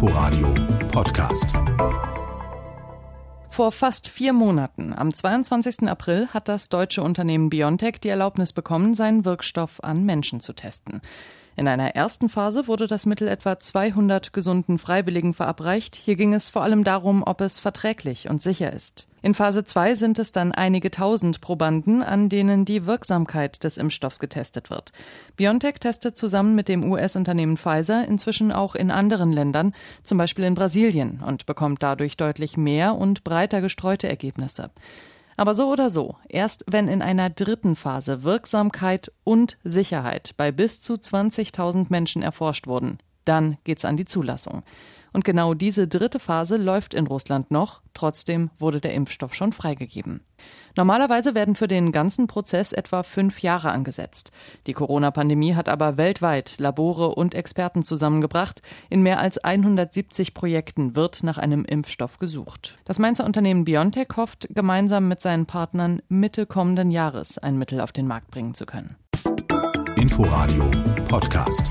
Inforadio Podcast. Vor fast vier Monaten, am 22. April, hat das deutsche Unternehmen BioNTech die Erlaubnis bekommen, seinen Wirkstoff an Menschen zu testen. In einer ersten Phase wurde das Mittel etwa 200 gesunden Freiwilligen verabreicht. Hier ging es vor allem darum, ob es verträglich und sicher ist. In Phase 2 sind es dann einige tausend Probanden, an denen die Wirksamkeit des Impfstoffs getestet wird. BioNTech testet zusammen mit dem US-Unternehmen Pfizer inzwischen auch in anderen Ländern, zum Beispiel in Brasilien, und bekommt dadurch deutlich mehr und breiter gestreute Ergebnisse. Aber so oder so, erst wenn in einer dritten Phase Wirksamkeit und Sicherheit bei bis zu 20.000 Menschen erforscht wurden, dann geht's an die Zulassung. Und genau diese dritte Phase läuft in Russland noch. Trotzdem wurde der Impfstoff schon freigegeben. Normalerweise werden für den ganzen Prozess etwa fünf Jahre angesetzt. Die Corona-Pandemie hat aber weltweit Labore und Experten zusammengebracht. In mehr als 170 Projekten wird nach einem Impfstoff gesucht. Das Mainzer Unternehmen BioNTech hofft, gemeinsam mit seinen Partnern Mitte kommenden Jahres ein Mittel auf den Markt bringen zu können. Inforadio Podcast.